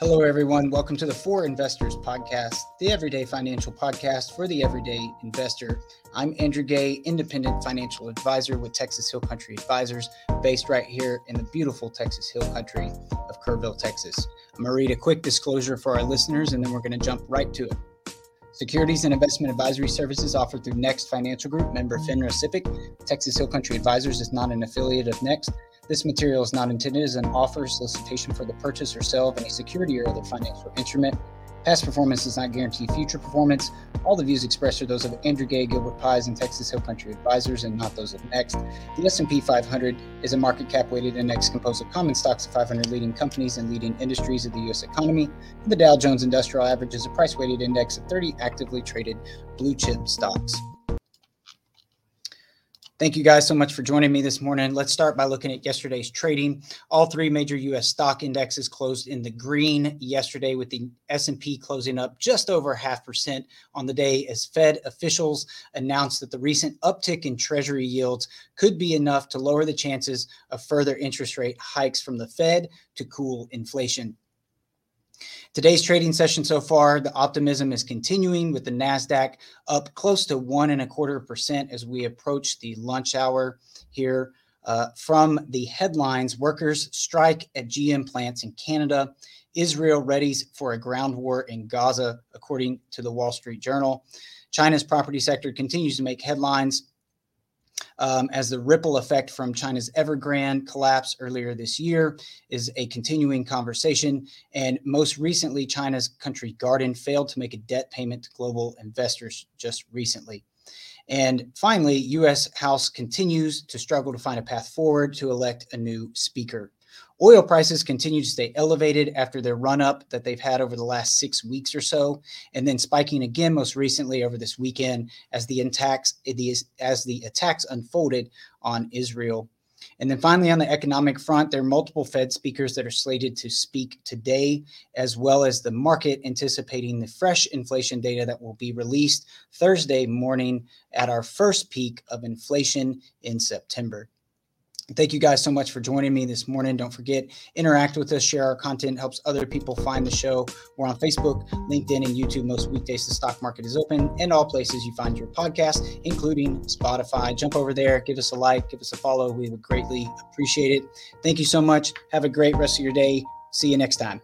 Hello, everyone. Welcome to the For Investors Podcast, the everyday financial podcast for the everyday investor. I'm Andrew Gay, independent financial advisor with Texas Hill Country Advisors, based right here in the beautiful Texas Hill Country of Kerrville, Texas. I'm going to read a quick disclosure for our listeners, and then we're going to jump right to it. Securities and investment advisory services offered through Next Financial Group, member FINRA SIPC. Texas Hill Country Advisors is not an affiliate of Next. This material is not intended as an offer, solicitation for the purchase or sale of any security or other financial instrument. Past performance does not guarantee future performance. All the views expressed are those of Andrew Gay, Gilbert Pies, and Texas Hill Country Advisors, and not those of Next. The S&P 500 is a market cap weighted index composed of common stocks of 500 leading companies and leading industries of the U.S. economy. The Dow Jones Industrial Average is a price weighted index of 30 actively traded blue chip stocks. Thank you guys so much for joining me this morning. Let's start by looking at yesterday's trading. All three major US stock indexes closed in the green yesterday with the S&P closing up just over half percent on the day as Fed officials announced that the recent uptick in treasury yields could be enough to lower the chances of further interest rate hikes from the Fed to cool inflation. Today's trading session so far, the optimism is continuing with the NASDAQ up close to one and a quarter percent as we approach the lunch hour here. Uh, from the headlines, workers strike at GM plants in Canada. Israel readies for a ground war in Gaza, according to the Wall Street Journal. China's property sector continues to make headlines um, as the ripple effect from China's Evergrande collapse earlier this year is a continuing conversation. And most recently, China's Country Garden failed to make a debt payment to global investors just recently. And finally, U.S. House continues to struggle to find a path forward to elect a new speaker. Oil prices continue to stay elevated after their run up that they've had over the last six weeks or so, and then spiking again most recently over this weekend as the attacks as the attacks unfolded on Israel. And then finally, on the economic front, there are multiple Fed speakers that are slated to speak today, as well as the market anticipating the fresh inflation data that will be released Thursday morning at our first peek of inflation in September. Thank you guys so much for joining me this morning. Don't forget, interact with us, share our content, helps other people find the show. We're on Facebook, LinkedIn, and YouTube most weekdays. The stock market is open and all places you find your podcast, including Spotify. Jump over there, give us a like, give us a follow. We would greatly appreciate it. Thank you so much. Have a great rest of your day. See you next time.